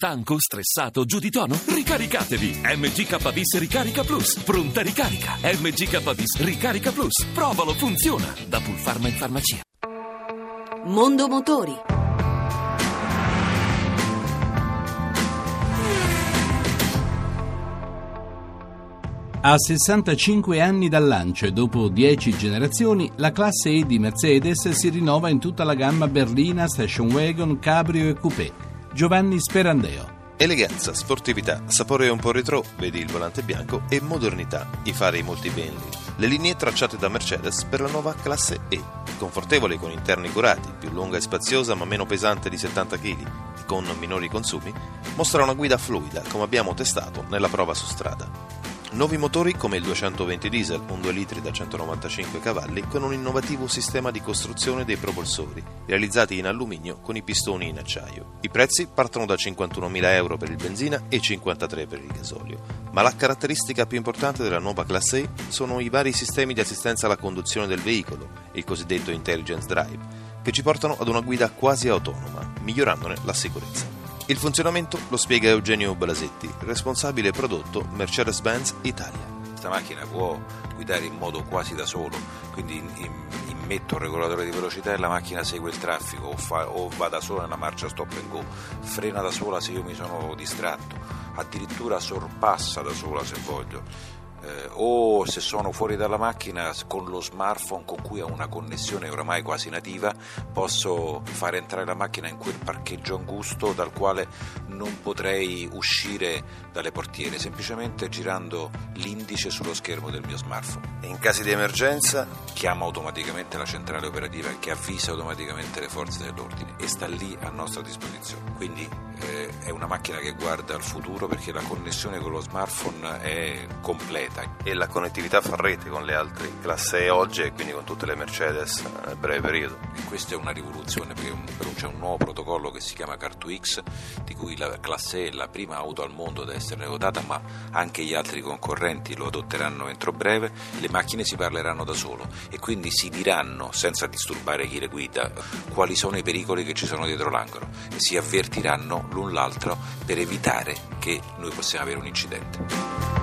Stanco, stressato, giù di tono? Ricaricatevi! MGKBIS Ricarica Plus. Pronta ricarica. MGKBIS Ricarica Plus. Provalo, funziona. Da Pulpharma in farmacia. Mondo Motori. A 65 anni dal lancio e dopo 10 generazioni, la classe E di Mercedes si rinnova in tutta la gamma berlina, station wagon, cabrio e coupé. Giovanni Sperandeo. Eleganza, sportività, sapore un po' retro, vedi il volante bianco, e modernità, i fari multibelli. Le linee tracciate da Mercedes per la nuova classe E. Confortevole con interni curati, più lunga e spaziosa ma meno pesante di 70 kg e con minori consumi, mostra una guida fluida come abbiamo testato nella prova su strada. Nuovi motori come il 220 diesel, un 2 litri da 195 cavalli, con un innovativo sistema di costruzione dei propulsori, realizzati in alluminio con i pistoni in acciaio. I prezzi partono da 51.000 euro per il benzina e 53 per il gasolio. Ma la caratteristica più importante della nuova classe E sono i vari sistemi di assistenza alla conduzione del veicolo, il cosiddetto Intelligence Drive, che ci portano ad una guida quasi autonoma, migliorandone la sicurezza. Il funzionamento lo spiega Eugenio Balasetti, responsabile prodotto Mercedes-Benz Italia. Questa macchina può guidare in modo quasi da solo, quindi immetto un regolatore di velocità e la macchina segue il traffico o, fa, o va da sola nella marcia stop and go, frena da sola se io mi sono distratto, addirittura sorpassa da sola se voglio eh, o se sono fuori dalla macchina con lo smartphone con cui ho una connessione oramai quasi nativa posso far entrare la macchina in quel parcheggio angusto dal quale non potrei uscire dalle portiere semplicemente girando l'indice sullo schermo del mio smartphone. In casi di emergenza chiama automaticamente la centrale operativa che avvisa automaticamente le forze dell'ordine e sta lì a nostra disposizione. Quindi eh, è una macchina che guarda al futuro perché la connessione con lo smartphone è completa e la connettività fa rete con le altre classe oggi e quindi con tutte le Mercedes nel breve periodo. E questa è una rivoluzione perché c'è un nuovo protocollo che si chiama Car2X di cui la classe E è la prima auto al mondo ad essere votata ma anche gli altri concorrenti lo adotteranno entro breve, le macchine si parleranno da solo e quindi si diranno senza disturbare chi le guida quali sono i pericoli che ci sono dietro l'angolo e si avvertiranno l'un l'altro per evitare che noi possiamo avere un incidente.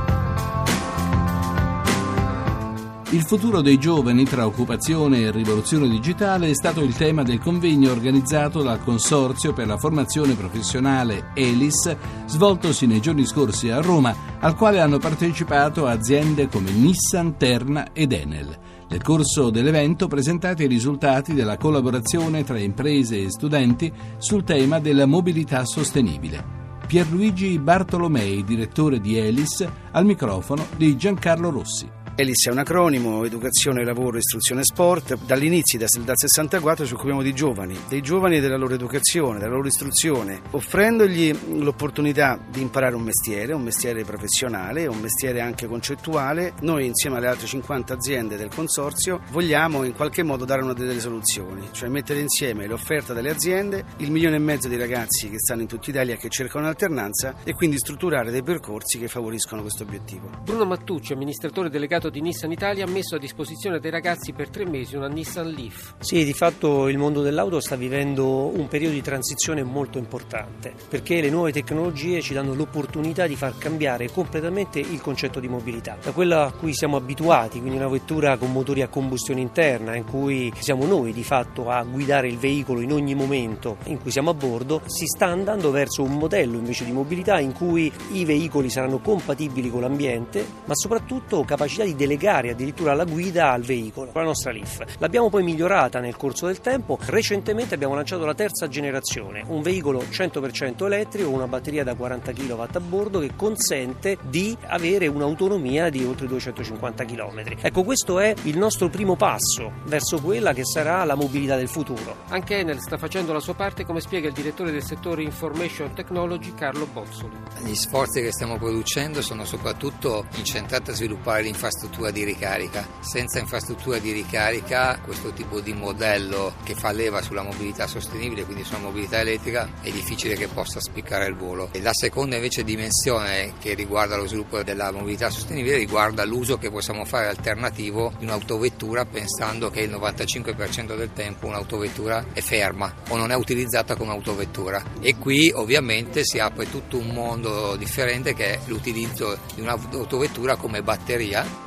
Il futuro dei giovani tra occupazione e rivoluzione digitale è stato il tema del convegno organizzato dal Consorzio per la formazione professionale ELIS, svoltosi nei giorni scorsi a Roma, al quale hanno partecipato aziende come Nissan, Terna ed Enel. Nel corso dell'evento presentati i risultati della collaborazione tra imprese e studenti sul tema della mobilità sostenibile. Pierluigi Bartolomei, direttore di Elis, al microfono di Giancarlo Rossi. ELIS è un acronimo, educazione, lavoro, istruzione e sport. Dall'inizio, dal 64, ci occupiamo di giovani, dei giovani e della loro educazione, della loro istruzione, offrendogli l'opportunità di imparare un mestiere, un mestiere professionale, un mestiere anche concettuale. Noi, insieme alle altre 50 aziende del consorzio, vogliamo in qualche modo dare una delle soluzioni, cioè mettere insieme l'offerta delle aziende, il milione e mezzo di ragazzi che stanno in tutta Italia che cercano un'alternanza e quindi strutturare dei percorsi che favoriscono questo obiettivo. Bruno Mattucci, amministratore delegato sindacato di Nissan Italia ha messo a disposizione dei ragazzi per tre mesi una Nissan Leaf. Sì, di fatto il mondo dell'auto sta vivendo un periodo di transizione molto importante perché le nuove tecnologie ci danno l'opportunità di far cambiare completamente il concetto di mobilità. Da quella a cui siamo abituati, quindi una vettura con motori a combustione interna in cui siamo noi di fatto a guidare il veicolo in ogni momento in cui siamo a bordo, si sta andando verso un modello invece di mobilità in cui i veicoli saranno compatibili con l'ambiente, ma soprattutto capacità di delegare addirittura la guida al veicolo, la nostra Leaf. L'abbiamo poi migliorata nel corso del tempo, recentemente abbiamo lanciato la terza generazione, un veicolo 100% elettrico con una batteria da 40 kW a bordo che consente di avere un'autonomia di oltre 250 km. Ecco, questo è il nostro primo passo verso quella che sarà la mobilità del futuro. Anche Enel sta facendo la sua parte, come spiega il direttore del settore Information Technology Carlo Bozzoli. Gli sforzi che stiamo producendo sono soprattutto incentrati a sviluppare l'infrastruttura infrastruttura di ricarica. Senza infrastruttura di ricarica questo tipo di modello che fa leva sulla mobilità sostenibile, quindi sulla mobilità elettrica, è difficile che possa spiccare il volo. E la seconda invece dimensione che riguarda lo sviluppo della mobilità sostenibile riguarda l'uso che possiamo fare alternativo di un'autovettura pensando che il 95% del tempo un'autovettura è ferma o non è utilizzata come autovettura. E qui ovviamente si apre tutto un mondo differente che è l'utilizzo di un'autovettura come batteria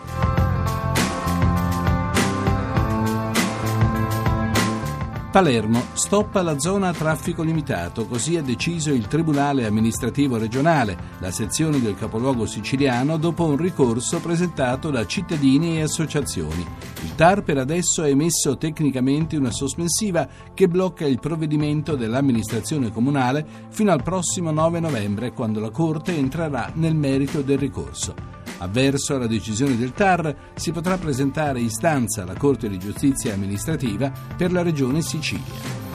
Palermo stoppa la zona a traffico limitato, così ha deciso il Tribunale amministrativo regionale, la sezione del capoluogo siciliano, dopo un ricorso presentato da cittadini e associazioni. Il TAR per adesso ha emesso tecnicamente una sospensiva che blocca il provvedimento dell'amministrazione comunale fino al prossimo 9 novembre, quando la Corte entrerà nel merito del ricorso. Avverso alla decisione del TAR si potrà presentare istanza alla Corte di giustizia amministrativa per la Regione Sicilia.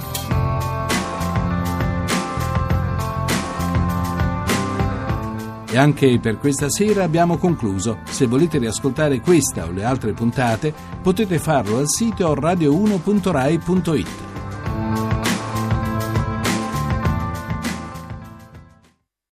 E anche per questa sera abbiamo concluso. Se volete riascoltare questa o le altre puntate potete farlo al sito radio1.rai.it.